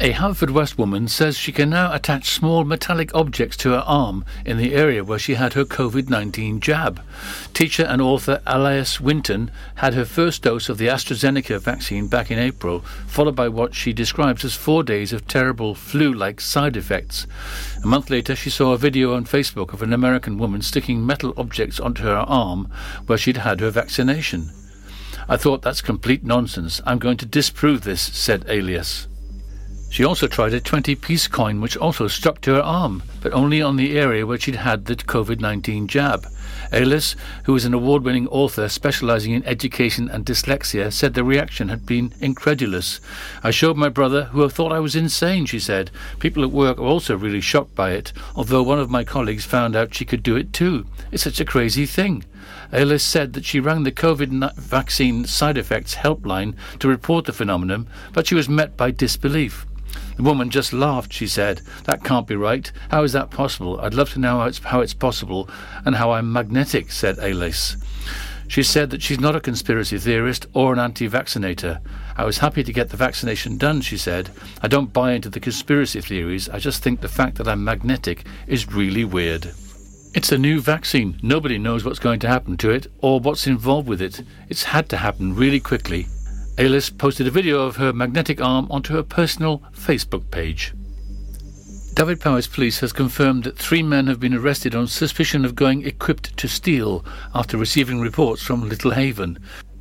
A Haverfordwest woman says she can now attach small metallic objects to her arm in the area where she had her COVID 19 jab. Teacher and author Alice Winton had her first dose of the AstraZeneca vaccine back in April, followed by what she describes as four days of terrible flu like side effects. A month later, she saw a video on Facebook of an American woman sticking metal objects onto her arm where she'd had her vaccination. I thought that's complete nonsense. I'm going to disprove this, said Alice. She also tried a 20 piece coin which also stuck to her arm, but only on the area where she'd had the COVID 19 jab. Alice, who is an award winning author specializing in education and dyslexia, said the reaction had been incredulous. I showed my brother, who thought I was insane, she said. People at work are also really shocked by it, although one of my colleagues found out she could do it too. It's such a crazy thing. Alice said that she rang the COVID vaccine side effects helpline to report the phenomenon, but she was met by disbelief. The woman just laughed, she said. That can't be right. How is that possible? I'd love to know how it's, how it's possible and how I'm magnetic, said Alice. She said that she's not a conspiracy theorist or an anti vaccinator. I was happy to get the vaccination done, she said. I don't buy into the conspiracy theories. I just think the fact that I'm magnetic is really weird. It's a new vaccine. Nobody knows what's going to happen to it or what's involved with it. It's had to happen really quickly. Alice posted a video of her magnetic arm onto her personal Facebook page. Dyfed-Powys Police has confirmed that three men have been arrested on suspicion of going equipped to steal after receiving reports from Little Haven.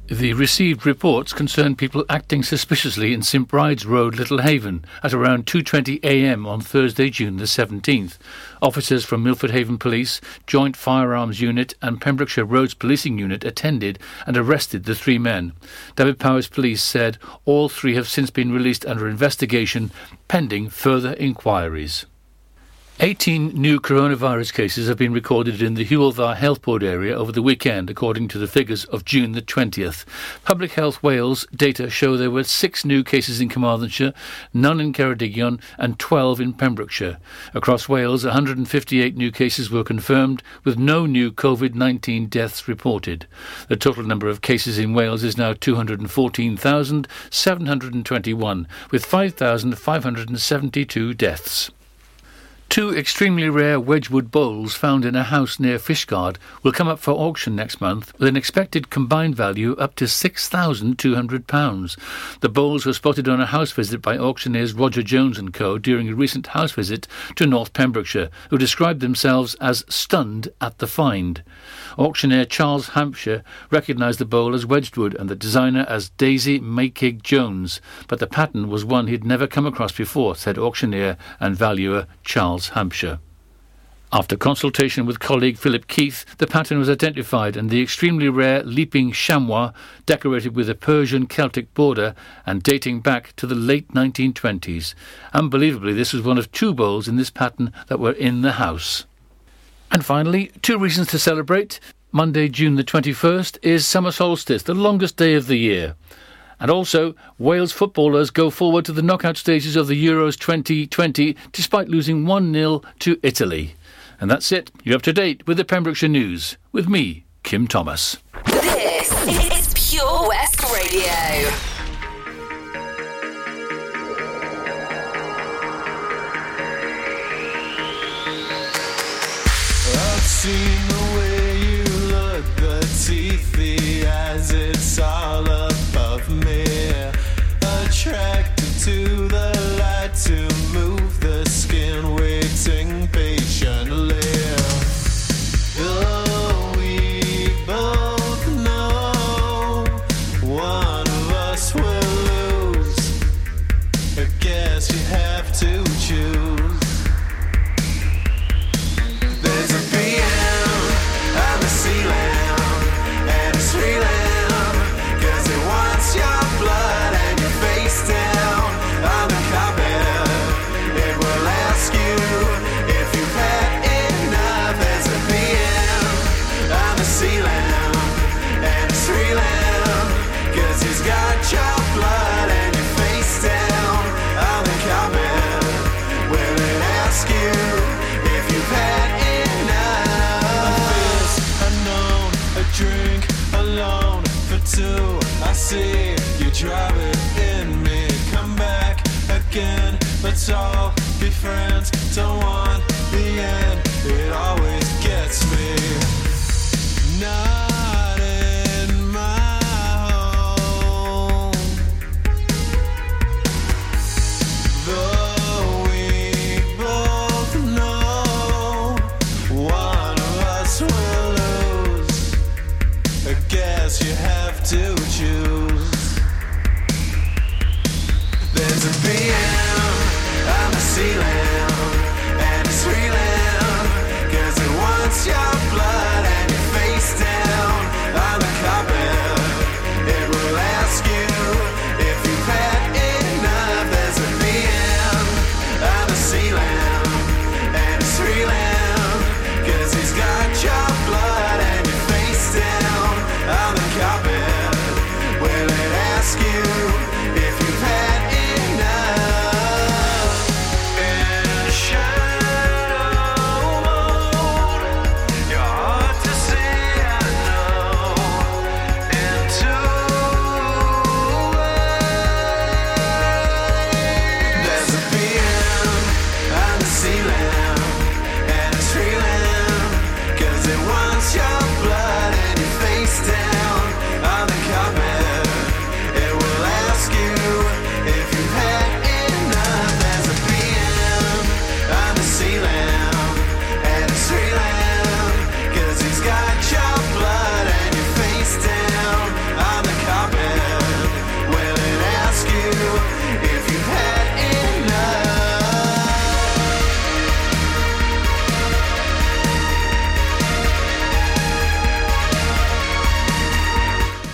The received reports concern people acting suspiciously in St Bride's Road, Little Haven, at around 2:20 a.m. on Thursday, June the 17th. Officers from Milford Haven Police, Joint Firearms Unit, and Pembrokeshire Roads Policing Unit attended and arrested the three men. Dyfed-Powys Police said all three have since been released under investigation, pending further inquiries. 18 new coronavirus cases have been recorded in the Dda Health Board area over the weekend, according to the figures of June the 20th. Public Health Wales data show there were six new cases in Carmarthenshire, none in Ceredigion, and 12 in Pembrokeshire. Across Wales, 158 new cases were confirmed, with no new COVID 19 deaths reported. The total number of cases in Wales is now 214,721, with 5,572 deaths. Two extremely rare Wedgwood bowls found in a house near Fishguard will come up for auction next month with an expected combined value up to £6,200. The bowls were spotted on a house visit by auctioneers Roger Jones & Co. during a recent house visit to North Pembrokeshire, who described themselves as stunned at the find. Auctioneer Charles Hampshire recognised the bowl as Wedgwood and the designer as Daisy Makeig Jones, but the pattern was one he'd never come across before, said auctioneer and valuer Charles Hampshire. After consultation with colleague Philip Keith, the pattern was identified and the extremely rare leaping chamois, decorated with a Persian Celtic border and dating back to the late 1920s. Unbelievably, this was one of two bowls in this pattern that were in the house. And finally, two reasons to celebrate. Monday, June the 21st, is summer solstice, the longest day of the year. And also, Wales footballers go forward to the knockout stages of the Euros 2020 despite losing 1 0 to Italy. And that's it. You're up to date with the Pembrokeshire News with me, Kim Thomas. This is Pure West Radio. seen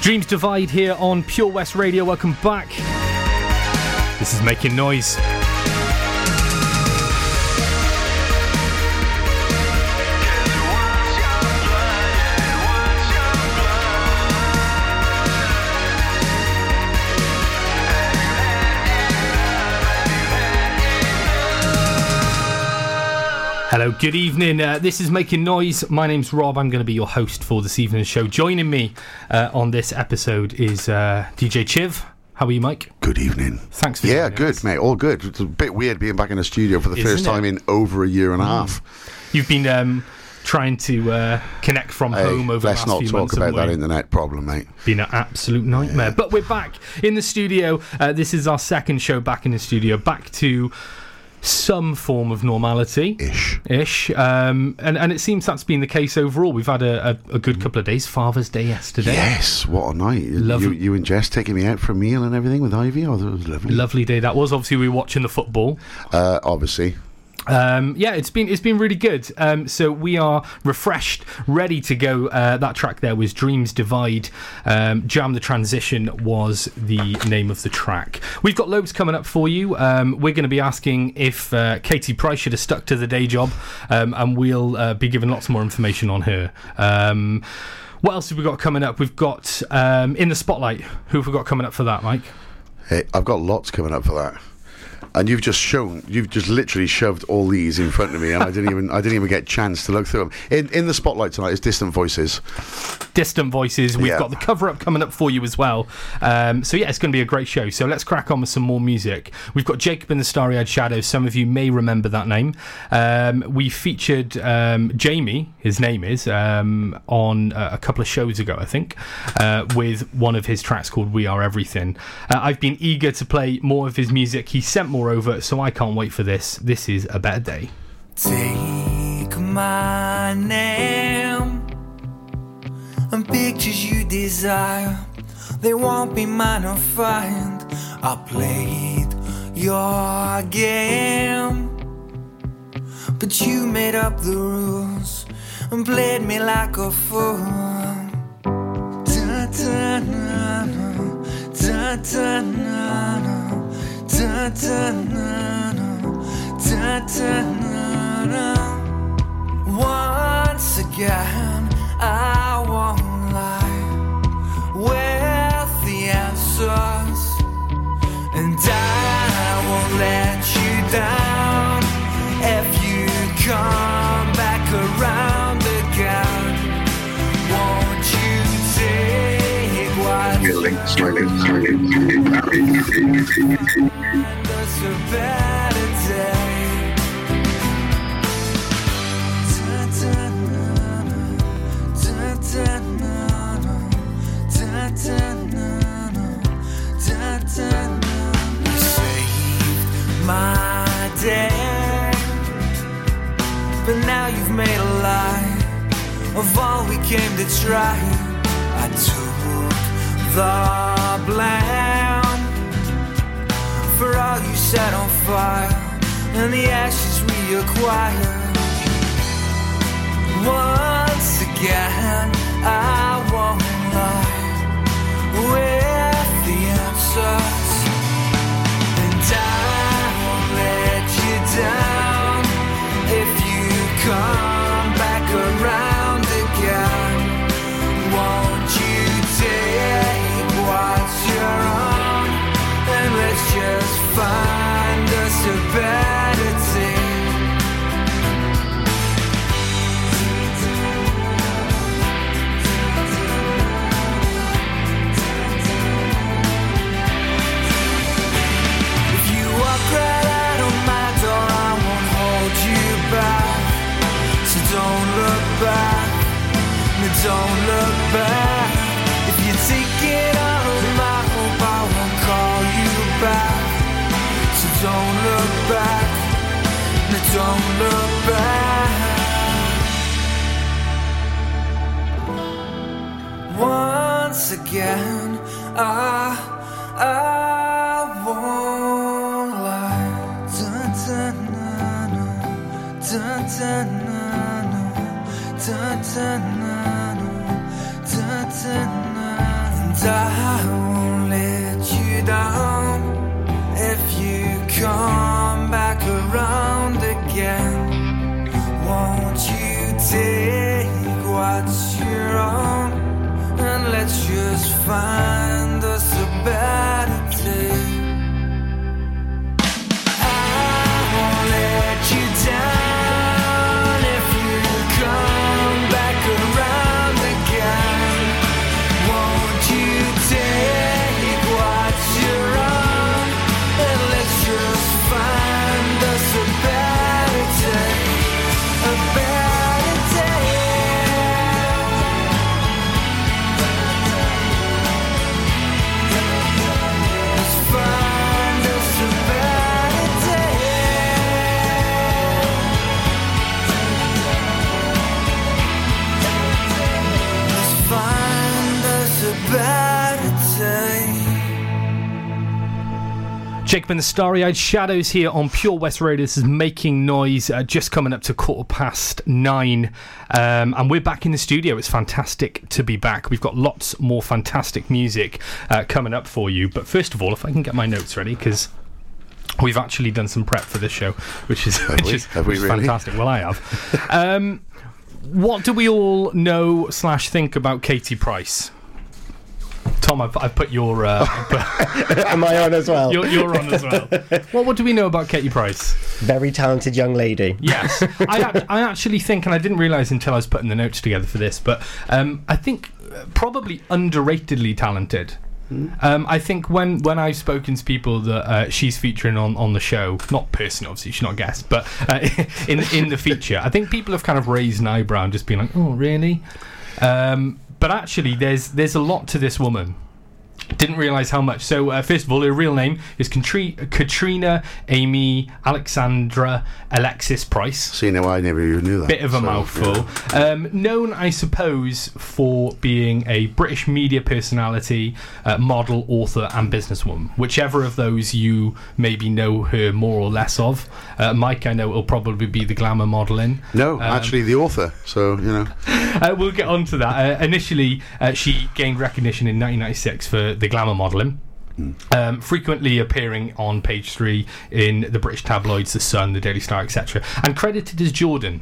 Dreams Divide here on Pure West Radio. Welcome back. This is Making Noise. Hello, good evening. Uh, this is Making Noise. My name's Rob. I'm going to be your host for this evening's show. Joining me uh, on this episode is uh, DJ Chiv. How are you, Mike? Good evening. Thanks for Yeah, good, us. mate. All good. It's a bit weird being back in the studio for the Isn't first it? Mm. time in over a year and a half. You've been um, trying to uh, connect from Hey, home over let's the last not few talk about that internet problem, mate. Been an absolute nightmare. But we're back in the studio. Uh, this is our second show back in the studio. Back to some form of normality. Ish. Ish, um, and and it seems that's been the case overall. We've had a, a, a good couple of days. Father's Day yesterday. Yes, what a night. You, you and Jess taking me out for a meal and everything with Ivy. Oh, that was lovely. Lovely day that was. Obviously, we were watching the football. uh, obviously. Um, yeah, it's been it's been really good. Um, so we are refreshed, ready to go. Uh, that track there was Dreams Divide. Um, Jam the Transition was the name of the track. We've got loads coming up for you. Um, we're going to be asking if uh, Katie Price should have stuck to the day job, um, and we'll uh, be giving lots more information on her. Um, what else have we got coming up? We've got in the spotlight. Who have we got coming up for that, Mike? Hey, I've got lots coming up for that. And you've just shown, you've just literally shoved all these in front of me, and I didn't even, I didn't even get a chance to look through them. In, in the spotlight tonight is Distant Voices. distant voices. We've Yeah. got the cover up coming up for you as well. Um, so yeah, it's going to be a great show. So let's crack on with some more music. We've got Jacob in the Starry Eyed Shadows. Some of you may remember that name. Um, we featured um, Jamie, his name is, um, on uh, a couple of shows ago, I think, uh, with one of his tracks called "We Are Everything." Uh, I've been eager to play more of his music. He sent more over, so I can't wait for this. This is a better day. Take my name and pictures you desire. They won't be mine to find. I played your game, but you made up the rules and played me like a fool. Once again, I won't lie. With the answers, and I won't let you down. If you come back around again. Won't you take what's There's a better now you've made a lie of all we came to try. I took the blame for all you set on fire and the ashes we acquired. Once again, I won't lie with the answers. And I won't let you down come back around again, I, I won't lie. Dun, dun, na, na. Dun, dun, na, na. Dun, dun. Dun, dun. And I find us a better Jacob and the Starry Eyed Shadows here on Pure West Radio. This is Making Noise, uh, just coming up to quarter past nine. Um, and we're back in the studio. It's fantastic to be back. We've got lots more fantastic music uh, coming up for you. But first of all, if I can get my notes ready, because. We've actually done some prep for this show, which is which we? is, Have we is really? fantastic. Well, I have. um, what do we all know slash think about Katie Price? Tom, I've, I've put your uh, Am I on as well? you're, you're on as well. What, what do we know about Katie Price? Very talented young lady. Yes, I, I actually think, and I didn't realise until I was putting the notes together for this, but um, I think uh, probably underratedly talented. Um, I think when, when I've spoken to people that uh, she's featuring on, on the show, not personally, obviously, she's not a guest, but uh, in in the feature, I think people have kind of raised an eyebrow and just been like, "Oh, really?" Um, but actually, there's there's a lot to this woman. Didn't realise how much. So, uh, first of all, her real name is Contri- Katrina Amy Alexandra Alexis Price. See, now I never even knew that. Bit of a So, mouthful. yeah. Um, known, I suppose, for being a British media personality, uh, model, author, and businesswoman. Whichever of those you maybe know her more or less of. Uh, Mike, I know, will probably be the glamour modelling. No, Um, actually, the author. So you know, Uh, we'll get on to that. Uh, initially, uh, she gained recognition in 1996 for the glamour modelling. Um, frequently appearing on page three in the British tabloids, The Sun, The Daily Star, etc., and credited as Jordan.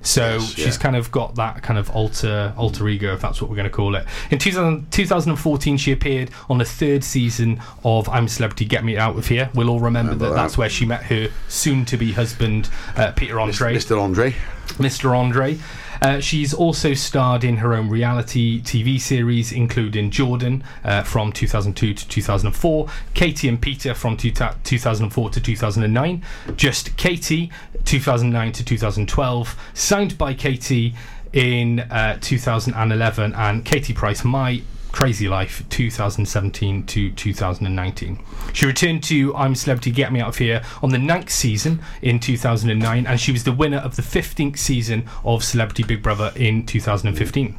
So Yes, she's yeah. kind of got that kind of alter alter ego, if that's what we're going to call it. In 2000, 2014, she appeared on the third season of I'm a Celebrity, Get Me Out of Here. We'll all remember, Remember that, that. that's where she met her soon-to-be husband, uh, Peter Andre. Mr. Andre. Mr. Andre. Uh, she's also starred in her own reality TV series, including Jordan uh, from 2002 to 2004, Katie and Peter from two 2004 to 2009, Just Katie 2009 to 2012, Signed by Katie in uh, 2011, and Katie Price, My Crazy Life 2017 to 2019. She returned to I'm Celebrity Get Me Out of Here on the ninth season in 2009, and she was the winner of the 15th season of Celebrity Big Brother in 2015.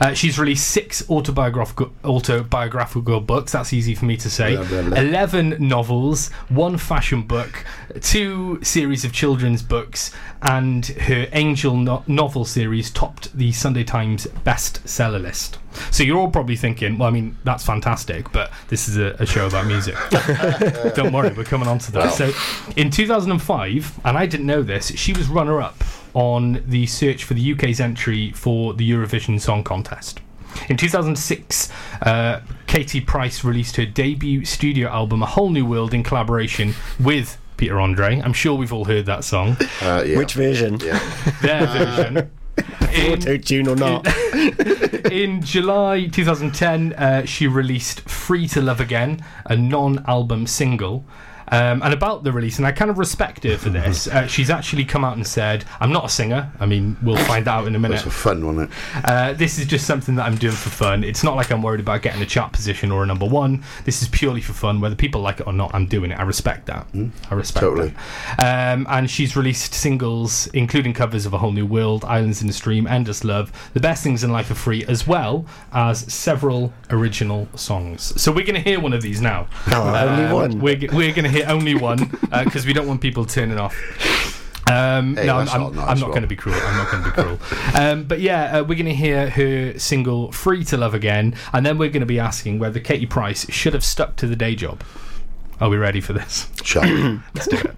Uh, she's released six autobiographical autobiographical books. That's easy for me to say. Blah, blah, blah. Eleven novels, one fashion book, two series of children's books, and her Angel no- novel series topped the Sunday Times bestseller list. So you're all probably thinking, well, I mean, that's fantastic, but this is a, a show about music. Don't worry, we're coming on to that. So in 2005, and I didn't know this, she was runner up on the search for the UK's entry for the Eurovision Song Contest. In 2006, uh, Katie Price released her debut studio album, A Whole New World, in collaboration with Peter Andre. I'm sure we've all heard that song. Uh, yeah. Which version? Yeah. Their version. In- Auto tune or not? in July 2010, uh, she released Free to Love Again, a non album single. Um, and about the release, and I kind of respect her for this. Uh, she's actually come out and said, "I'm not a singer. I mean, we'll find out in a minute. That's for fun, it? Uh, this is just something that I'm doing for fun. It's not like I'm worried about getting a chart position or a number one. This is purely for fun. Whether people like it or not, I'm doing it. I respect that. I respect totally. that. Um, and she's released singles, including covers of A Whole New World, Islands in the Stream, Endless Love, The Best Things in Life Are Free, as well as several original songs. So we're going to hear one of these now. Oh, only one. We're, we're going to hear only one because we don't want people turning off. Um, Hey, no, I'm, I'm, not nice, I'm not going to be cruel. I'm not going to be cruel. Um, but yeah, uh, we're going to hear her single "Free to Love Again," and then we're going to be asking whether Katie Price should have stuck to the day job. Are we ready for this? We? Let's do it.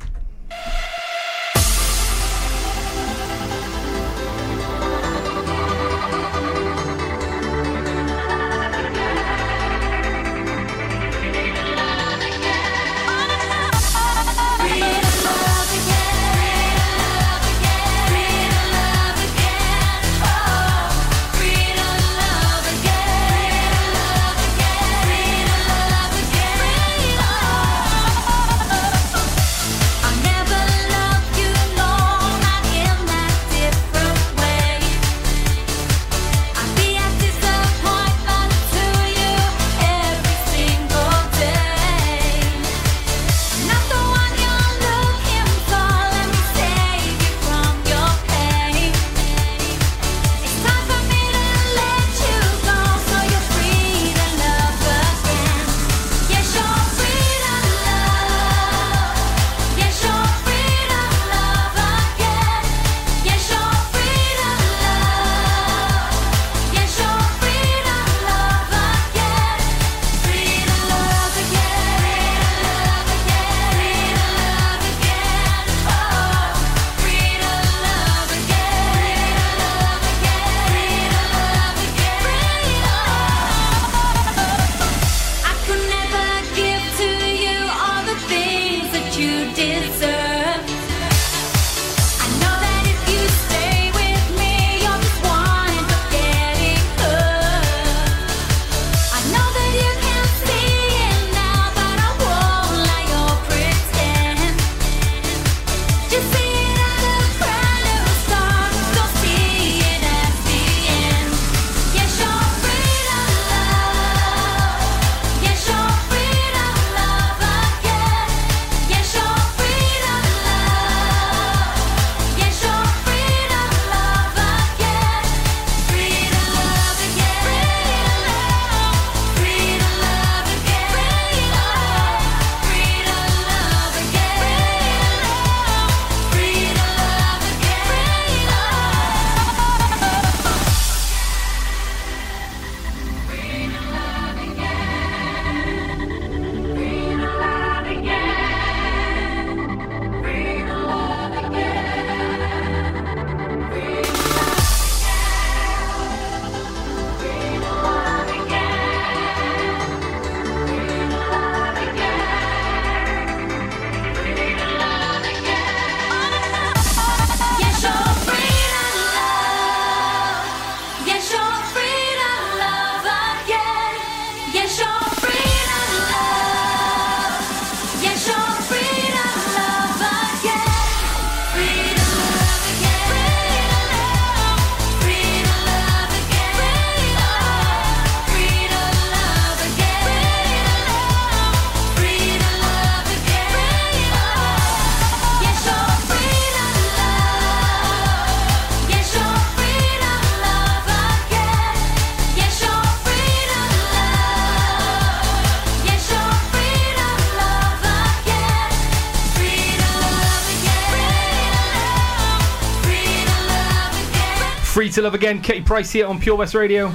To love again. Katie Price here on Pure West Radio.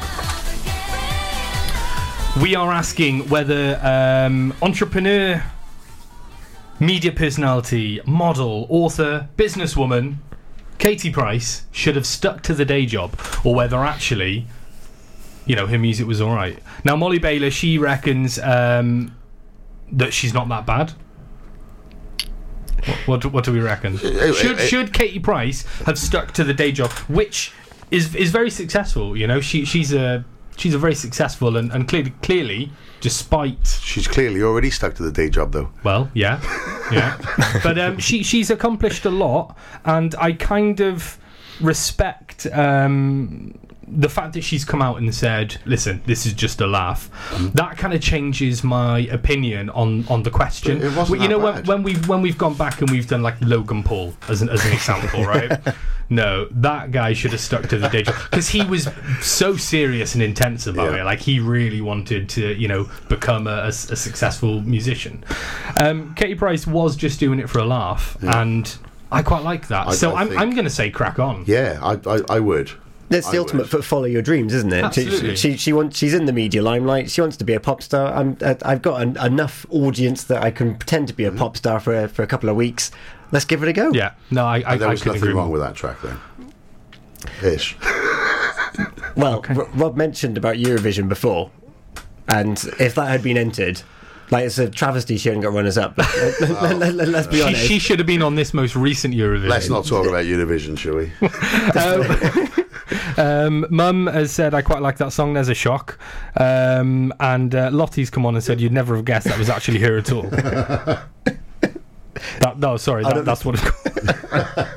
We are asking whether um, entrepreneur, media personality, model, author, businesswoman Katie Price should have stuck to the day job, or whether actually, you know, her music was all right. Now, Molly Baylor, she reckons um, that she's not that bad. What, what, do- what do we reckon? Should should Katie Price have stuck to the day job, which is is very successful? You know, she she's a she's a very successful and, and clearly clearly, despite She's clearly already stuck to the day job, though. well, yeah, yeah. but um, she she's accomplished a lot, and I kind of respect um, the fact that she's come out and said, "Listen, this is just a laugh." That kind of changes my opinion on on the question. It wasn't Well, you that know when, bad. when we've when we've gone back and we've done like Logan Paul as an as an example, right? No, that guy should have stuck to the day job because he was so serious and intense about Yeah. it. Like he really wanted to, you know, become a successful musician. Um, Katie Price was just doing it for a laugh, and I quite like that. I- so I I'm, think- I'm going to say crack on. Yeah, I, I, I would. That's the I ultimate would. for follow your dreams, isn't it? Absolutely. She, she, wants she's in the media limelight. She wants to be a pop star. I'm, uh, I've got an, enough audience that I can pretend to be a Mm-hmm. pop star for for a couple of weeks. Let's give it a go. Yeah, no, I, I, There I was couldn't nothing agree wrong more. with that track then. Ish. Well, R- Rob mentioned about Eurovision before, and if that had been entered, like it's a travesty she hadn't got runners up. But let, let, let, us be She, honest. she should have been on this most recent Eurovision. Let's not talk about Eurovision, shall we? Um, Mum has said, I quite like that song, There's a Shock. Um, and uh, Lottie's come on and said, You'd never have guessed that was actually her at all. that, no, sorry, that, that's what it's called.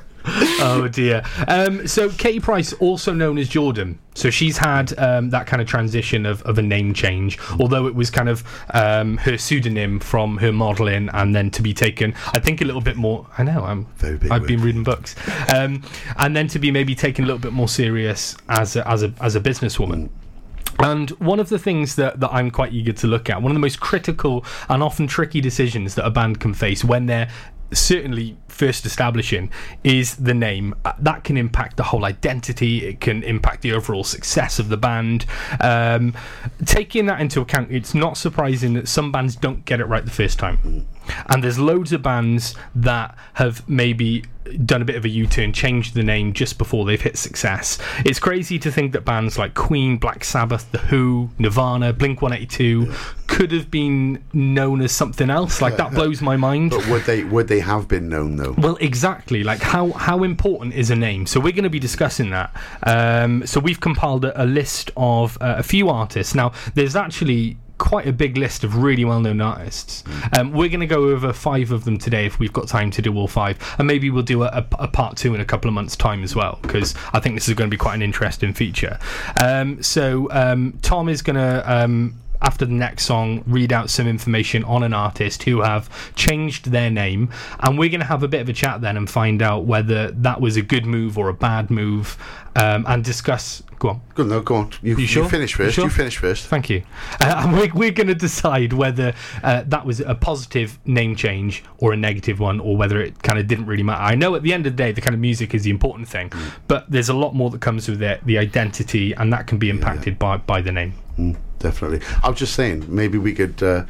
Oh dear. Um, so Katie Price, also known as Jordan. So she's had um, that kind of transition of, of a name change, although it was kind of um, her pseudonym from her modelling, and then to be taken, I think a little bit more. I know I'm. Very big I've word. been reading books, um, and then to be maybe taken a little bit more serious as a, as a as a businesswoman. And one of the things that, that I'm quite eager to look at, one of the most critical and often tricky decisions that a band can face when they're certainly first establishing is the name. Uh, That can impact the whole identity, it can impact the overall success of the band. Um, taking that into account, it's not surprising that some bands don't get it right the first time. And there's loads of bands that have maybe done a bit of a U-turn, changed the name just before they've hit success. It's crazy to think that bands like Queen, Black Sabbath, The Who, Nirvana, Blink 182 could have been known as something else. Like that blows my mind. But would they would they have been known though? Well, exactly. Like how how important is a name? So we're going to be discussing that. Um, so we've compiled a, a list of uh, a few artists. Now, there's actually quite a big list of really well-known artists. Um, we're going to go over five of them today if we've got time to do all five, and maybe we'll do a, a, a part two in a couple of months' time as well because I think this is going to be quite an interesting feature. Um, so um, Tom is going to. After the next song, read out some information on an artist who have changed their name, and we're going to have a bit of a chat then and find out whether that was a good move or a bad move, um, and discuss. Go on. Good, no, go on. You, You sure? finish first. You, sure? finish first. Thank you. Uh, and we're, we're going to decide whether uh, that was a positive name change or a negative one, or whether it kind of didn't really matter. I know at the end of the day, the kind of music is the important thing, but there's a lot more that comes with it, the identity, and that can be impacted by, by the name. Definitely. I was just saying, maybe we could uh,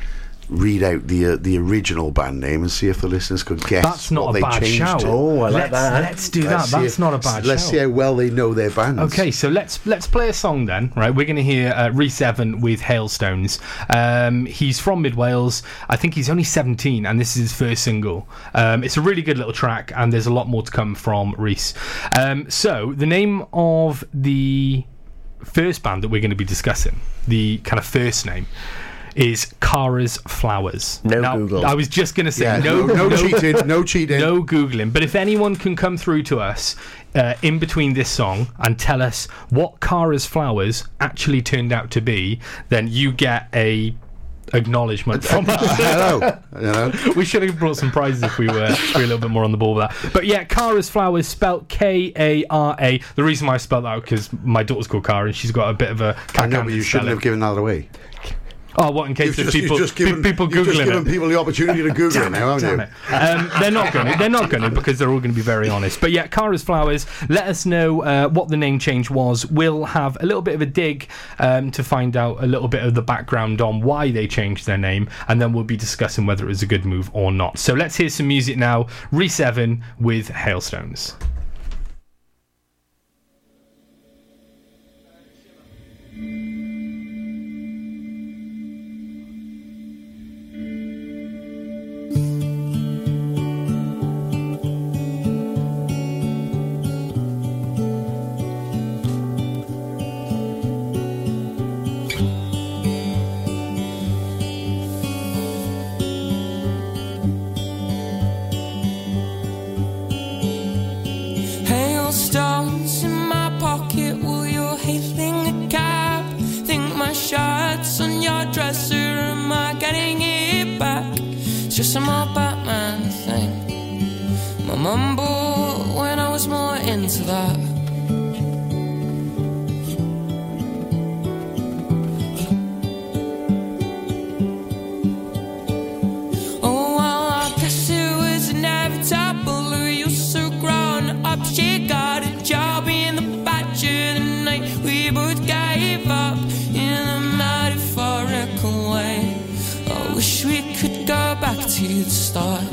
read out the uh, the original band name and see if the listeners could guess. That's not what a they bad changed shout. to. Oh, I like let's, that. Let's do Let's that. see That's if- not a bad Let's shout. see how well they know their bands. Okay, so let's let's play a song then, right? We're going to hear uh, Reese Evan with Hailstones. Um, he's from Mid Wales. I think he's only 17, and this is his first single. Um, it's a really good little track, and there's a lot more to come from Reese. Um, so the name of the first band that we're going to be discussing, the kind of first name. Is Kara's Flowers. No Now, Google. I was just going to say Yeah, no, no, no cheating, no cheating. no googling. But if anyone can come through to us uh, in between this song and tell us what Kara's flowers actually turned out to be, then you get a acknowledgement from us. Hello. You know? we should have brought some prizes if we were, if we were a little bit more on the ball with that. But yeah, Kara's flowers spelt K A R A. The reason why I spelled that out because my daughter's called Kara and she's got a bit of a. I know, but you shouldn't have given that away. Oh, what in case just, people just given, pe- people you've just googling given it. people the opportunity to Google it now, haven't Damn you? it. Um, they're not going to. They're not going to because they're all going to be very honest. But yeah, Kara's Flowers. Let us know uh, what the name change was. We'll have a little bit of a dig um, to find out a little bit of the background on why they changed their name, and then we'll be discussing whether it was a good move or not. So let's hear some music now. Reese Evan with Hailstones. Hailstones Just a Batman thing. My mumble when I was more into that. Start.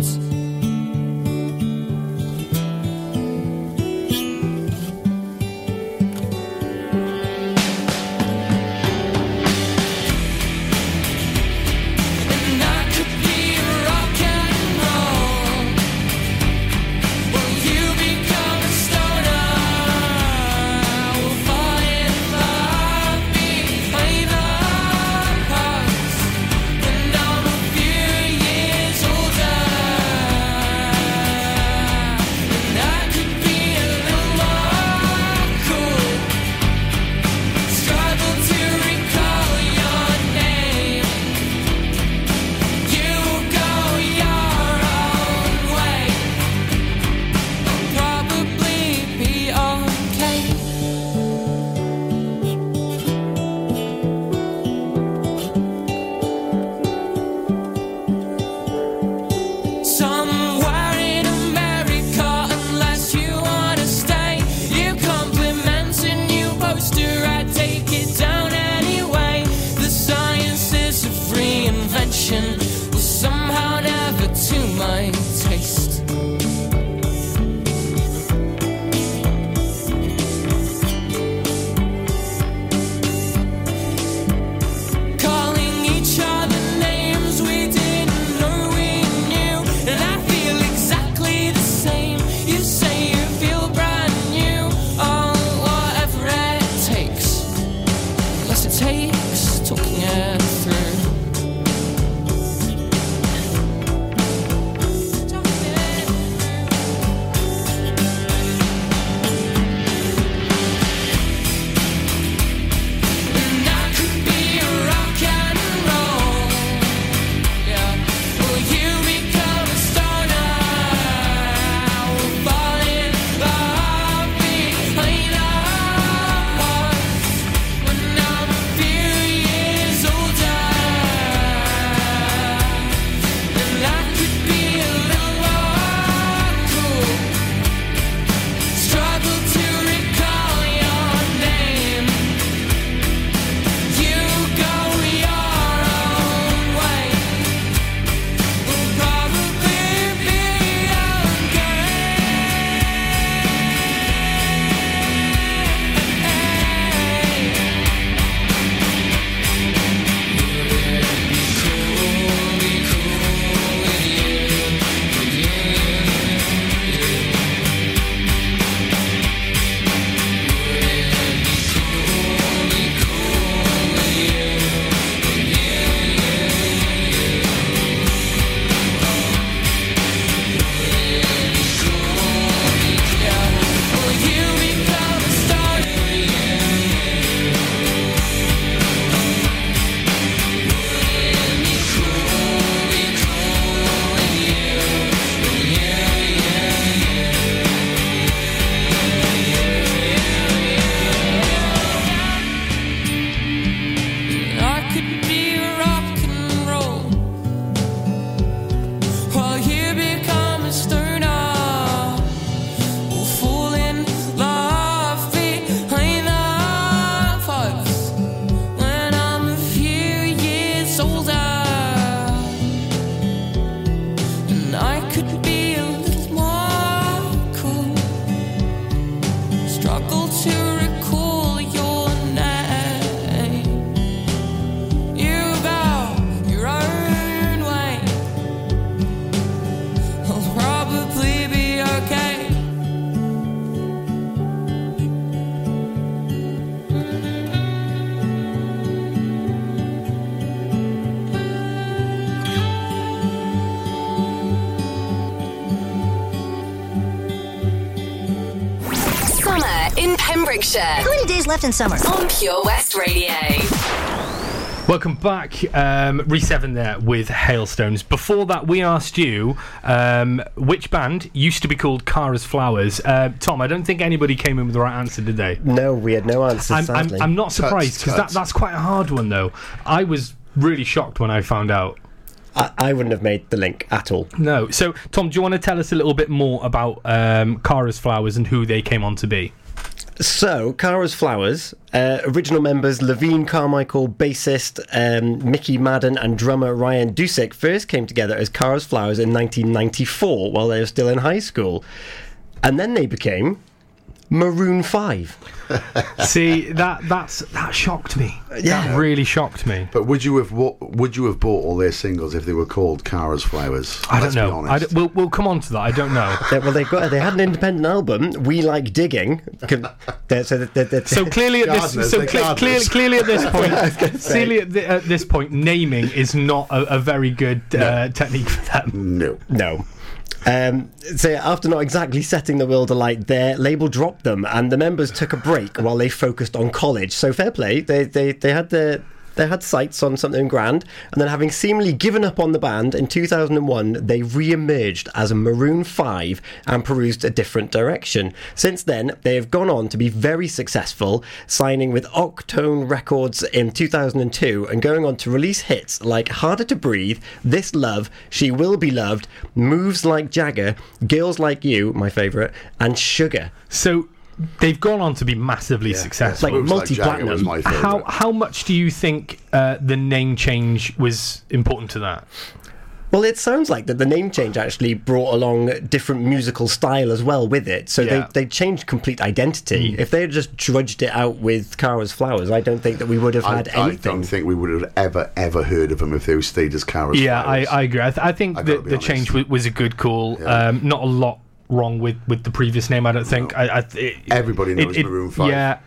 Left in summer? On Pure West Radio. Welcome back, um, Reese Evan there with Hailstones. Before that, we asked you um, which band used to be called Kara's Flowers. Uh, Tom, I don't think anybody came in with the right answer, did they? No, we had no answers. I'm, I'm, sadly. I'm not surprised because that, that's quite a hard one, though. I was really shocked when I found out. I, I wouldn't have made the link at all. No. So, Tom, do you want to tell us a little bit more about um, Kara's Flowers and who they came on to be? So, Kara's Flowers, uh, original members Levine Carmichael, bassist um, Mickey Madden, and drummer Ryan Dusick first came together as Kara's Flowers in 1994 while they were still in high school. And then they became Maroon 5. See, that that's that shocked me. Yeah. That really shocked me. But would you have wa- would you have bought all their singles if they were called Kara's Flowers? I don't Let's be know. I honest. d- we'll, we'll come on to that. I don't know. They- well, they got they had an independent album, We Like Digging. They're- so that- that- that- So clearly at this, so they're cle- clearly, clearly at this point, clearly at, the, at this point, naming is not a, a very good uh, technique for them. no. No. Um, so after not exactly setting the world alight, their label dropped them, and the members took a break while they focused on college. So fair play, they they they had their they had sights on something grand, and then having seemingly given up on the band in 2001, they re-emerged as a Maroon 5 and perused a different direction. Since then, they have gone on to be very successful, signing with Octone Records in 2002 and going on to release hits like Harder to Breathe, This Love, She Will Be Loved, Moves Like Jagger, Girls Like You, my favourite, and Sugar. So they've gone on to be massively successful. Like multi-platinum. Jagger was my favourite. how how much do you think uh, the name change was important to that? Well, it sounds like that the name change actually brought along different musical style as well with it. So Yeah. they, they changed complete identity. If they had just drudged it out with Kara's Flowers, I don't think that we would have had I anything. I don't think we would have ever ever heard of them if they stayed as Kara's flowers. Yeah, I, I agree. I, th- I think I the, the change w- was a good call. Yeah. Um, not a lot wrong with, with the previous name. I don't think. I, I, it, Everybody knows Maroon 5. Yeah,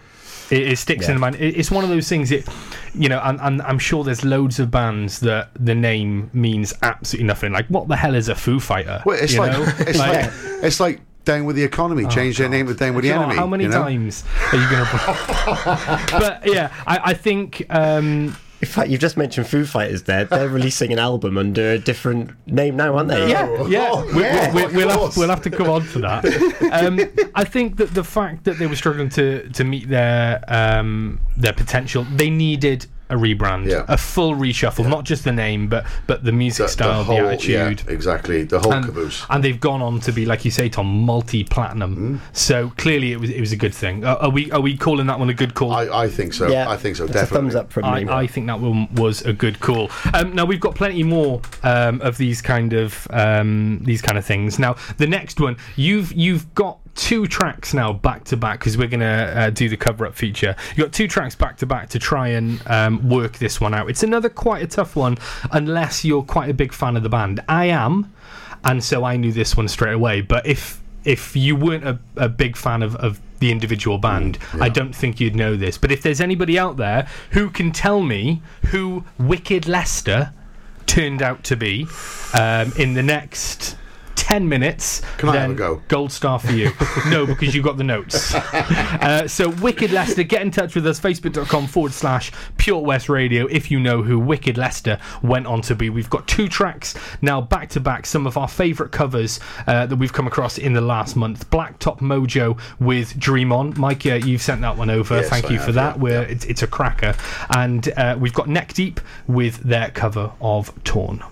it, it sticks in the mind. It, it's one of those things. It, you know, and, and I'm sure there's loads of bands that the name means absolutely nothing. Like, what the hell is a Foo Fighter? Well, it's You like, know? it's like it's like down with the economy. Change their name to down with the Do you know enemy. How many you know? times are you going to? but yeah, I, I think. Um, In fact, you've just mentioned Foo Fighters there. They're releasing an album under a different name now, aren't they? Yeah, yeah. Oh, we, yeah, we, of we'll, have, we'll have to come on to that. Um, I think that the fact that they were struggling to to meet their um, their potential, they needed a rebrand, Yeah. a full reshuffle, not just the name, but but the music The, style, the whole, the attitude. yeah, exactly. The whole And, caboose. and they've gone on to be, like you say, Tom, multi-platinum. Mm. So clearly, it was it was a good thing. Uh, are we are we calling that one a good call? I, I think so. Yeah, I think so. It's Definitely. a thumbs up from me. I, I think that one was a good call. Um, now we've got plenty more um, of these kind of um, these kind of things. Now the next one, you've you've got two tracks now back to back because we're gonna uh, do the cover up feature. You have got two tracks back to back to try and um, work this one out. It's another quite a tough one unless you're quite a big fan of the band. I am, and so I knew this one straight away. But if if you weren't a, a big fan of, of the individual band, I don't think you'd know this. But if there's anybody out there who can tell me who Wicked Lester turned out to be um, in the next 10 minutes, Can I have a go? gold star for you. no, because you got the notes. Uh, so, Wicked Lester, get in touch with us, facebook.com forward slash Pure West Radio, if you know who Wicked Lester went on to be. We've got two tracks now back to back, some of our favourite covers uh, that we've come across in the last month. Blacktop Mojo with Dream On. Mike, uh, you've sent that one over. Yes, Thank I you for have, that. yeah, We're, yeah. It's, it's a cracker. And uh, we've got Neck Deep with their cover of Torn.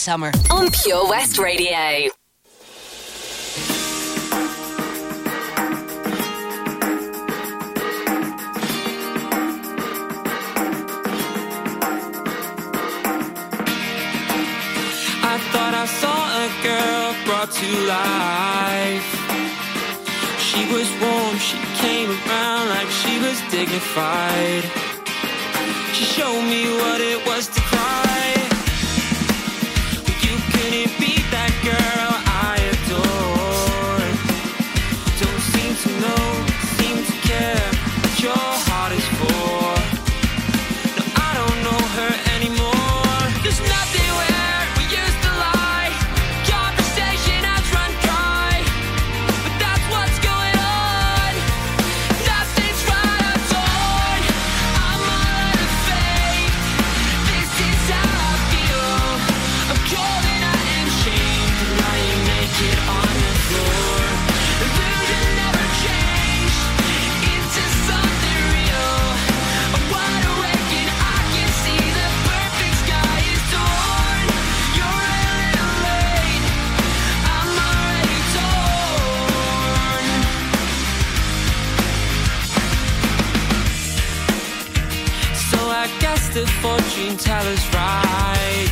Summer on Pure West Radio. I thought I saw a girl brought to life. She was warm, she came around like she was dignified. She showed me what it was to fortune teller's right.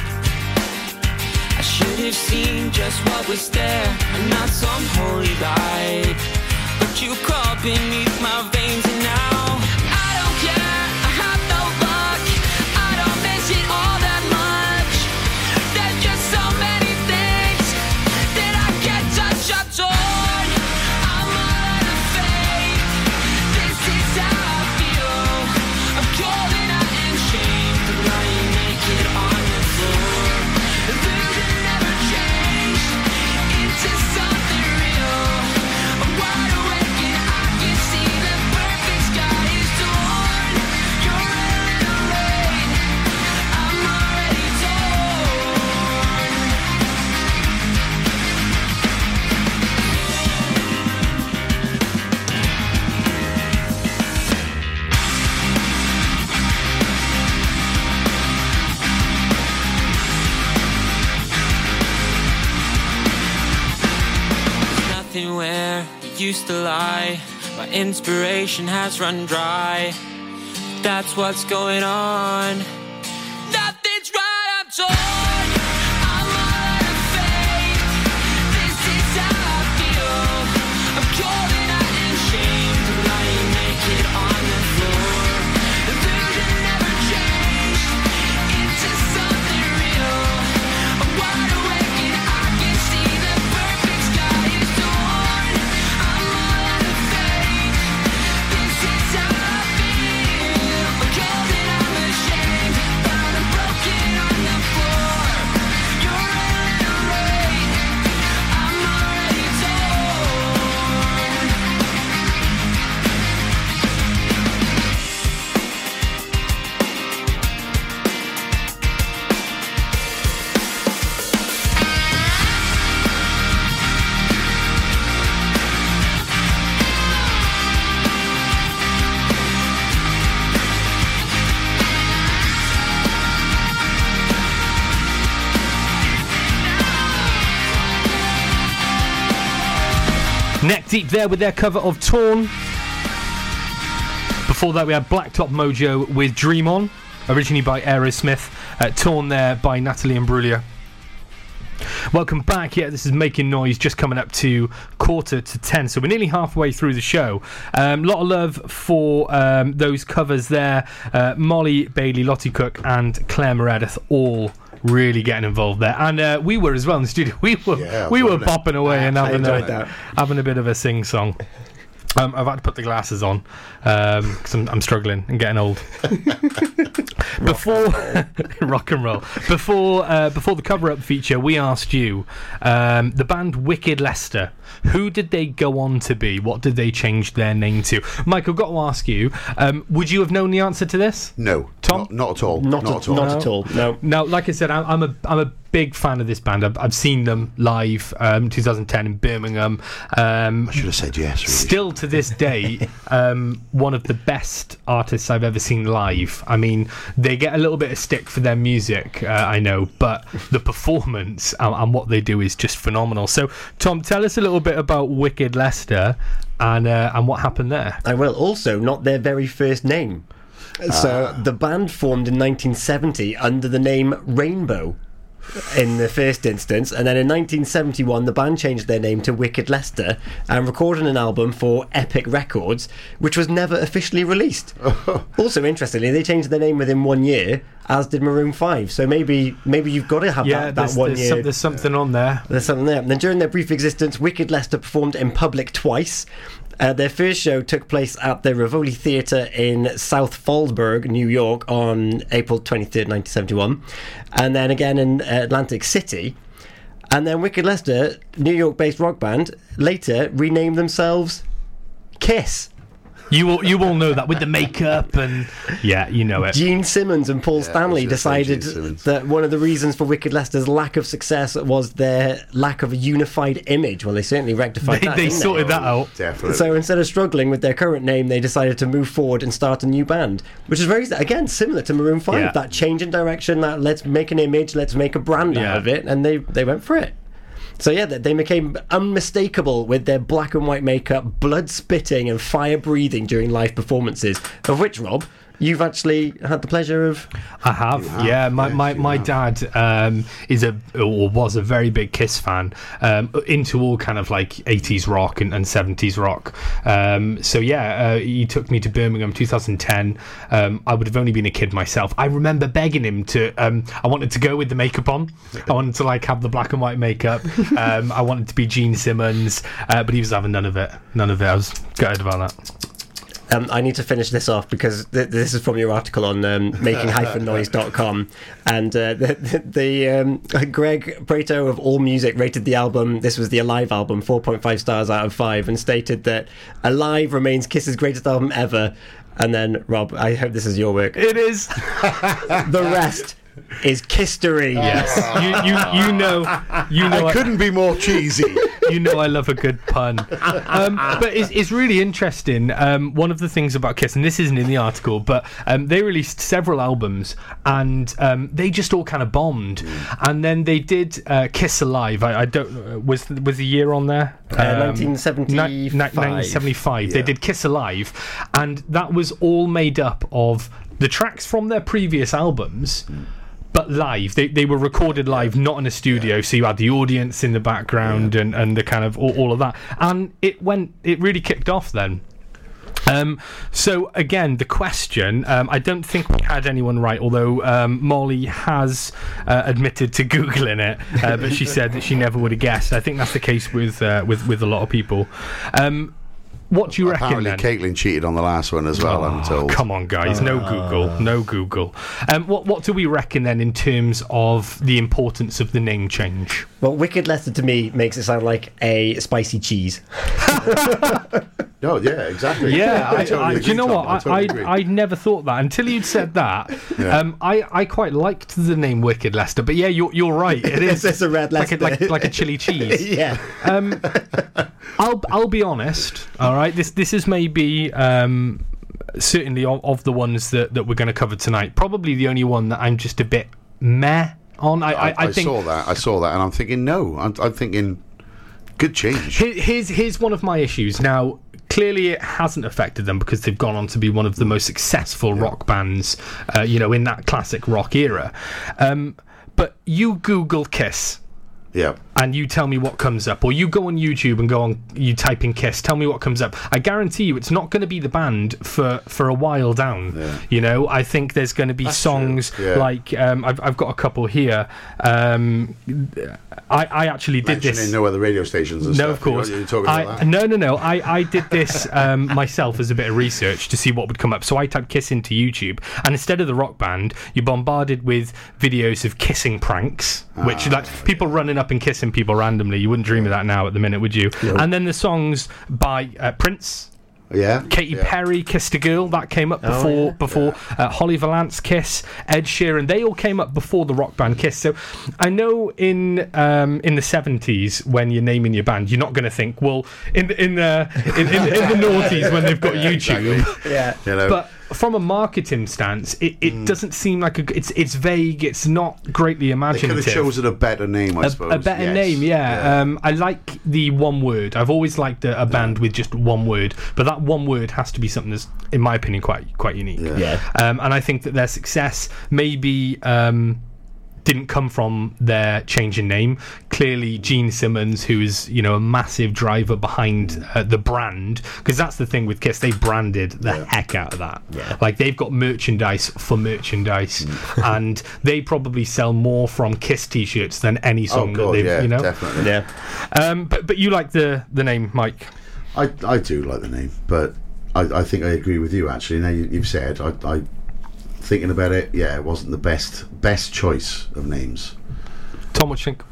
I should have seen just what was there and not some holy light. But you crawl beneath my veins and now used to lie. My inspiration has run dry. That's what's going on. Deep there with their cover of Torn. Before that, we had Blacktop Mojo with Dream On, originally by Aerosmith. Uh, Torn there by Natalie Imbruglia. Welcome back. Yeah, this is Making Noise, just coming up to quarter to ten. So we're nearly halfway through the show. A um, lot of love for um, those covers there. Uh, Molly Bailey, Lottie Cook, and Claire Meredith all really getting involved there. And uh, we were as well in the studio. We were Yeah, we were bopping away and having a, having a bit of a sing song. Um, I've had to put the glasses on because I'm, I'm struggling and getting old. before rock and roll, before uh, before the cover up feature, we asked you um, the band Wicked Lester. Who did they go on to be? What did they change their name to? Mike, I've got to ask you: um, Would you have known the answer to this? No, Tom? not, not at all. Not, Not, at, at all. not at all. No. Now, like I said, I'm, I'm a I'm a big fan of this band. I've, I've seen them live, um, 2010 in Birmingham. Um, I should have said yes. Really. Still to this day, um, one of the best artists I've ever seen live. I mean, they get a little bit of stick for their music, uh, I know, but the performance and, and what they do is just phenomenal. So, Tom, tell us a little bit about Wicked Lester and uh, and what happened there. I will. Also, not their very first name. So the band formed in 1970 under the name Rainbow in the first instance, and then in 1971 the band changed their name to Wicked Lester and recorded an album for Epic Records, which was never officially released. also, interestingly, they changed their name within one year, as did Maroon Five. So maybe maybe you've got to have Yeah, that, that there's, one there's, year. some, there's something on there. There's something there. And then during their brief existence, Wicked Lester performed in public twice. Uh, their first show took place at the Rivoli Theatre in South Fallsburg, New York, on April 23rd, 1971. And then again in uh, Atlantic City. And then Wicked Lester, New York based rock band, later renamed themselves Kiss. You all, you all know that with the makeup and yeah, you know it. Gene Simmons and Paul Stanley was gonna say Gene decided that one of the reasons for Wicked Lester's lack of success was their lack of a unified image. Well, they certainly rectified They, that. they didn't sorted that out. Definitely. So instead of struggling with their current name, they decided to move forward and start a new band, which is very again similar to Maroon Five. Yeah. That change in direction, that let's make an image, let's make a brand Yeah. out of it, and they they went for it. So yeah, they became unmistakable with their black and white makeup, blood spitting, and fire breathing during live performances. Of which, Rob, you've actually had the pleasure of. I have, yeah. My my, my dad um, is a or was a very big Kiss fan, um, into all kind of like 80s rock and, and 70s rock. Um, so yeah, uh, he took me to Birmingham 2010. Um, I would have only been a kid myself. I remember begging him to. Um, I wanted to go with the makeup on. I wanted to like have the black and white makeup. Um, I wanted to be Gene Simmons, uh, but he was having none of it. None of it. I was gutted about that. Um, I need to finish this off because th- this is from your article on um, making-noise.com. And uh, the, the, the um, Greg Prato of All Music rated the album, this was the Alive album, 4.5 stars out of 5, and stated that Alive remains Kiss's greatest album ever. And then, Rob, I hope this is your work. It is. The rest is Kistery. Yes. you, you you know you know I couldn't be more cheesy. you know I love a good pun. Um, but it's, it's really interesting. Um, one of the things about Kiss, and this isn't in the article, but um, they released several albums and um, they just all kind of bombed. And then they did uh, Kiss Alive. I, I don't know, was was the year on there? Uh, Um, 1975. ni- ni- 1975. They did Kiss Alive, and that was all made up of the tracks from their previous albums. But live, they, they were recorded live, not in a studio. So you had the audience in the background and, and the kind of all, all of that, and it went. It really kicked off then. Um, so again, the question. Um, I don't think we had anyone right, although um, Molly has uh, admitted to googling it, uh, but she said that she never would have guessed. I think that's the case with uh, with with a lot of people. What do you reckon Apparently. Caitlin cheated on the last one as well. I'm Oh, told. come on, guys! No Google, no Google. Um, what what do we reckon then in terms of the importance of the name change? Well, Wicked Lester to me makes it sound like a spicy cheese. No, yeah, exactly. Yeah, I, totally I, agree, do you know Tom, what? I, I, totally I, agree. I never thought that until you'd said that. Yeah. um, I, I quite liked the name Wicked Lester, but yeah, you're you're right. It is. It's a red like a, like, like a chili cheese. yeah. Um, I'll I'll be honest. All right, this this is maybe um, certainly of, of the ones that, that we're going to cover tonight. Probably the only one that I'm just a bit meh on. I I, I, I saw that. I saw that, and I'm thinking, no. I'm, I'm thinking, good change. Here- Here's here's one of my issues. Now, clearly, it hasn't affected them because they've gone on to be one of the most successful rock bands, uh, you know, in that classic rock era. Um, but you Google Kiss. Yeah. And you tell me what comes up, or you go on YouTube and go on, you type in Kiss, tell me what comes up. I guarantee you, it's not going to be the band for for a while down. Yeah. You know, I think there's going to be songs yeah. like um, I've I've got a couple here. Um, I I actually did this. No other radio stations No, stuff. of course. You're, you're I, no, no, no. I, I did this um, myself as a bit of research to see what would come up. So I typed Kiss into YouTube, and instead of the rock band, you're bombarded with videos of kissing pranks, which Ah, like people running up and kissing people randomly. You wouldn't dream of that now at the minute, would you? And then the songs by uh, Prince. Yeah. Katy yeah. Perry, Kissed a Girl, that came up before yeah. before uh, Holly Valance, Kiss, Ed Sheeran. They all came up before the rock band Kiss. So I know in um, in the seventies when you're naming your band, you're not going to think, well, in the in the in, in, in the noughties when they've got YouTube. Yeah. You know, But from a marketing stance, it, it doesn't seem like a, g- it's it's vague. It's not greatly imaginative. they could have chosen a better name, I a, suppose. a better Yes. name, yeah. Um, I like the one word. I've always liked a, a band with just one word, but that one word has to be something that's, in my opinion, quite quite unique. Yeah. Um, and I think that their success maybe um, didn't come from their change in name. Clearly, Gene Simmons, who is you know a massive driver behind uh, the brand, because that's the thing with Kiss, they branded the heck out of that. Yeah. Like they've got merchandise for merchandise, Mm. and they probably sell more from Kiss T-shirts than any Oh song that god, they've yeah, you know. definitely. Yeah. Um, but but you like the the name Mike? I, I do like the name, but I, I think I agree with you. Actually, now you, you've said, I, I thinking about it, yeah, it wasn't the best best choice of names. Tom, what do you think?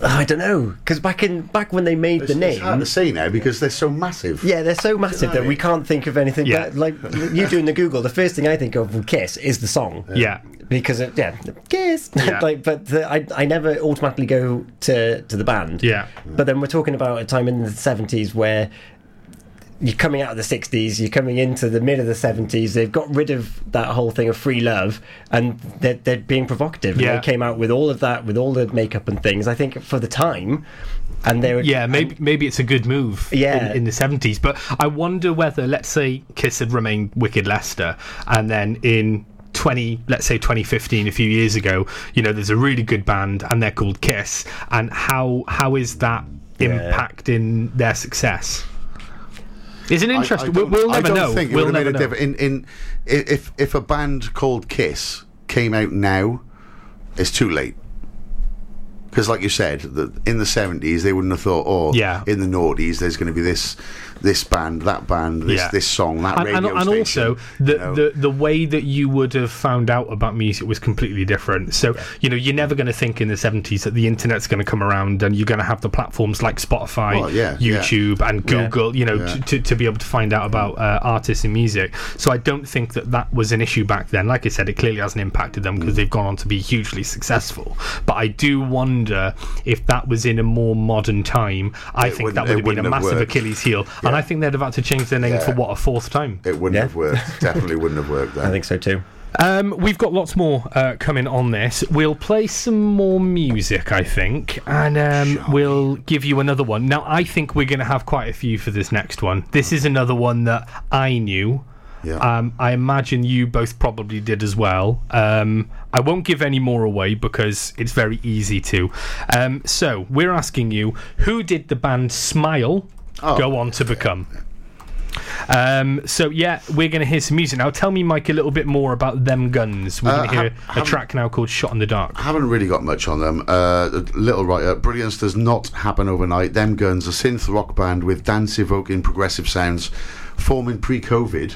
I don't know because back in back when they made It's, the it's hard name. to say now because they're so massive. Yeah, they're so massive that we can't think of anything. Yeah. But like you doing the Google, the first thing I think of with Kiss is the song. Yeah. Because it, yeah, Kiss. Yeah. like, but the, I I never automatically go to to the band. Yeah. But then we're talking about a time in the seventies where you're coming out of the 60s, you're coming into the mid of the 70s. They've got rid of that whole thing of free love and they're, they're being provocative. And they came out with all of that, with all the makeup and things. I think for the time, and they were. Yeah, maybe maybe it's a good move Yeah. in, in the seventies. But I wonder whether, let's say, Kiss had remained Wicked Lester, and then in 20 let's say 2015 a few years ago you know there's a really good band and they're called kiss and how how is that impacting their success is it interesting I we'll, don't- we'll I never don't know think it we'll would have never made a know difference. In, in if if a band called Kiss came out now, it's too late. Because, like you said, the, in the seventies they wouldn't have thought, oh, Yeah. In the noughties, there's going to be this this band, that band, this Yeah. this song, that and, radio and, and station. also the, you know. the the way that you would have found out about music was completely different. So you know you're never going to think in the 70s that the internet's going to come around and you're going to have the platforms like Spotify, Well, yeah, yeah. YouTube, and Google. You know Yeah. to, to, to be able to find out about uh, artists and music. So I don't think that that was an issue back then. Like I said, it clearly hasn't impacted them Mm. because they've gone on to be hugely successful. But I do wonder if that was in a more modern time. I It think that would have been a massive. Achilles heel, and I think they'd have had to change their name Yeah. for what a fourth time. it wouldn't Yeah. have worked. Definitely wouldn't have worked. Then. I think so too. Um, we've got lots more uh, coming on this. We'll play some more music, I think, and um, we'll give you another one. Now, I think we're going to have quite a few for this next one. This is another one that I knew. Yeah. Um, I imagine you both probably did as well. Um, I won't give any more away because it's very easy to. Um, so, we're asking you who did the band Smile Oh, go on to become? Um, so yeah, we're going to hear some music now. Tell me, Mike, a little bit more about them guns. We're Uh, going to hear ha- a track now called "Shot in the Dark." I haven't really got much on them. Uh, a little writer. Brilliance does not happen overnight. Them Guns, a synth rock band with dance evoking progressive sounds, forming pre COVID.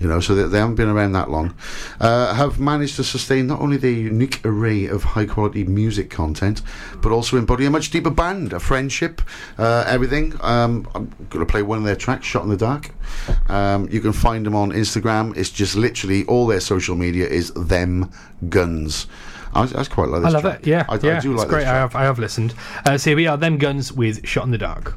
You know, so they, they haven't been around that long. Uh, have managed to sustain not only their unique array of high quality music content, but also embody a much deeper band, a friendship, uh, everything. Um, I'm going to play one of their tracks, Shot in the Dark. Um, you can find them on Instagram. It's just literally all their social media is them guns. I, I quite like this I love track. it. Yeah, I, yeah, I do it's like great. this I have, I have listened. Uh, so here we are, them guns with "Shot in the Dark."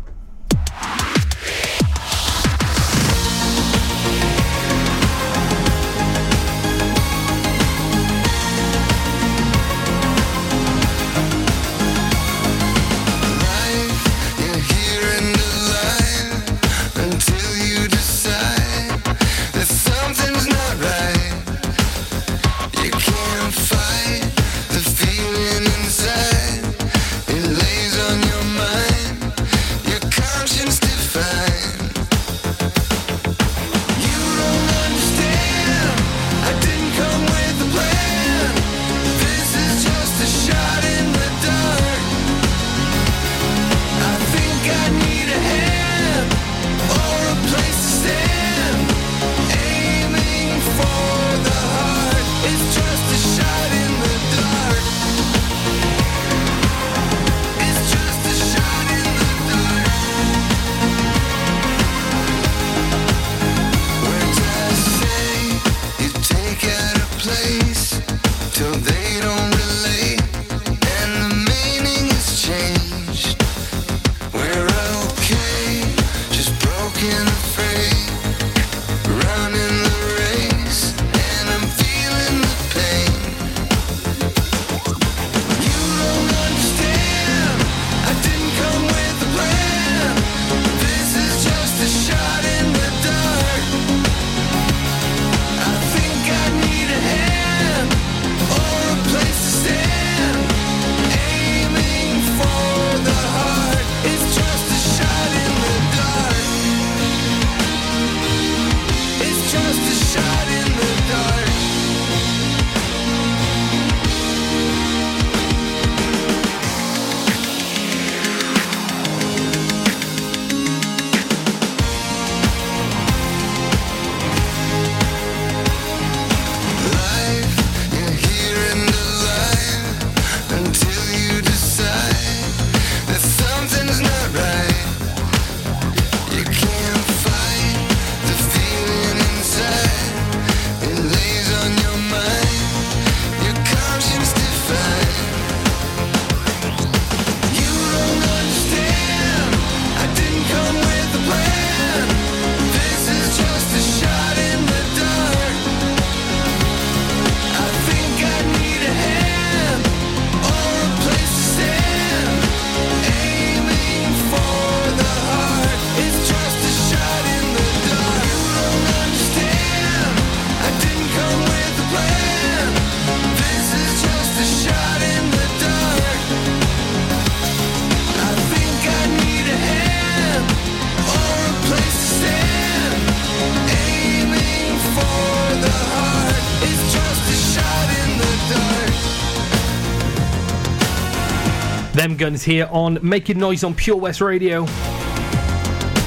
Guns here on Making Noise on Pure West Radio.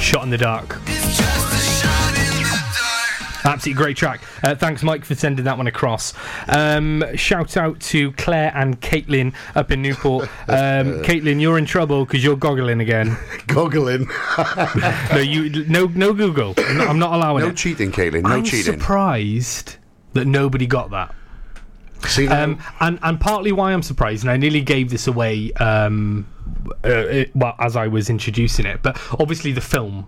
Shot in the dark. It's just a shot in the dark. Absolutely great track. Uh, thanks, Mike, for sending that one across. Um, shout out to Claire and Caitlin up in Newport. Um, Caitlin, you're in trouble because you're goggling again. Goggling. No, you no no Google. I'm not, I'm not allowing no it. No cheating, Caitlin. No cheating. I'm cheating. surprised that nobody got that. See, Um, and and partly why I'm surprised, and I nearly gave this away um, uh, it, well as I was introducing it, but obviously the film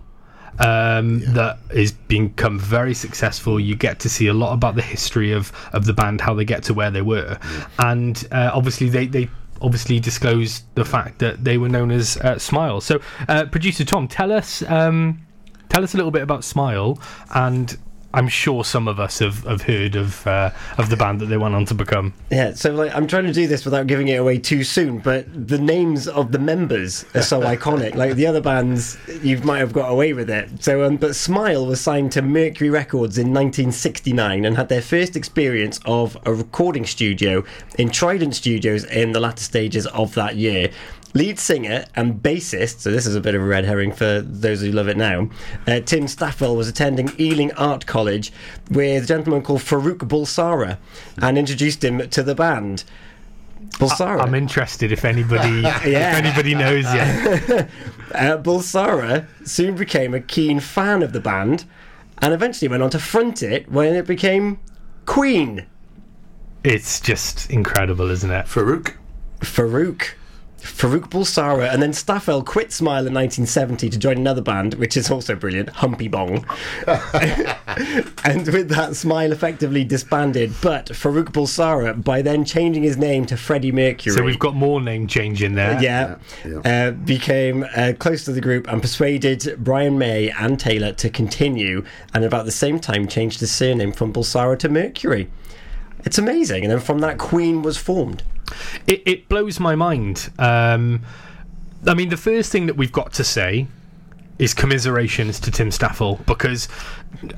um, that is become very successful. You get to see a lot about the history of of the band, how they get to where they were, and uh, obviously they they. Obviously, disclosed the fact that they were known as uh, Smile. So, uh, producer Tom, tell us, um, tell us a little bit about Smile, and I'm sure some of us have, have heard of uh, of the band that they went on to become. Yeah, so like I'm trying to do this without giving it away too soon, but the names of the members are so iconic. Like the other bands, you might have got away with it. So, um, but Smile was signed to Mercury Records in 1969 and had their first experience of a recording studio in Trident Studios in the latter stages of that year. Lead singer and bassist, so this is a bit of a red herring for those who love it now. Uh, Tim Staffel was attending Ealing Art College with a gentleman called Farouk Bulsara and introduced him to the band. Bulsara. I'm interested if anybody if anybody knows yet. Uh, Bulsara soon became a keen fan of the band and eventually went on to front it when it became Queen. It's just incredible, isn't it? Farouk. Farouk. Farouk Bulsara, and then Staffel quit Smile in 1970 to join another band, which is also brilliant, Humpy Bong. and with that, Smile effectively disbanded, but Farouk Bulsara, by then changing his name to Freddie Mercury. So we've got more name change in there. yeah, Yeah, Uh, became uh, close to the group and persuaded Brian May and Taylor to continue, and about the same time changed his surname from Bulsara to Mercury. It's amazing, and then from that, Queen was formed. It, it blows my mind. Um, I mean, the first thing that we've got to say is commiserations to Tim Staffel because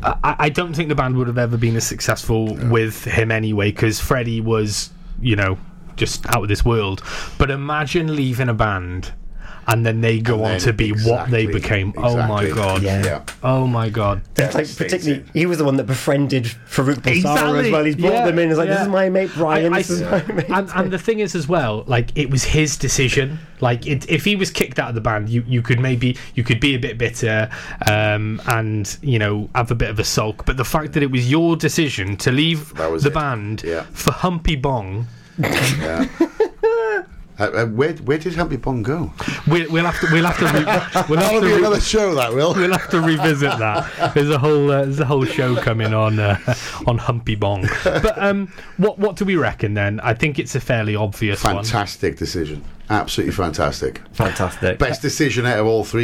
I, I don't think the band would have ever been as successful with him anyway because Freddie was, you know, just out of this world. But imagine leaving a band and then they go on to be what they exactly- became. Oh my god. Yeah. Yeah. Oh my god. It's like particularly, he was the one that befriended Farouk Bulsara Exactly. as well. He's brought Yeah, them in. He's like, "This is my mate Brian. I- I- this is my mate." and, and the thing is as well like it was his decision like it, if he was kicked out of the band you, you could maybe you could be a bit bitter um, and you know have a bit of a sulk but the fact that it was your decision to leave That was the it. band Yeah. for humpy bong Yeah. Uh, uh, where where did Humpy Bong go? We'll, we'll have to we'll have to re- we'll have That'll to be re- another show. That will. We'll have to revisit that. There's a whole uh, there's a whole show coming on uh, on Humpy Bong. But um, what what do we reckon then? I think it's a fairly obvious one. Fantastic decision. Absolutely fantastic. Fantastic. Best decision out of all three.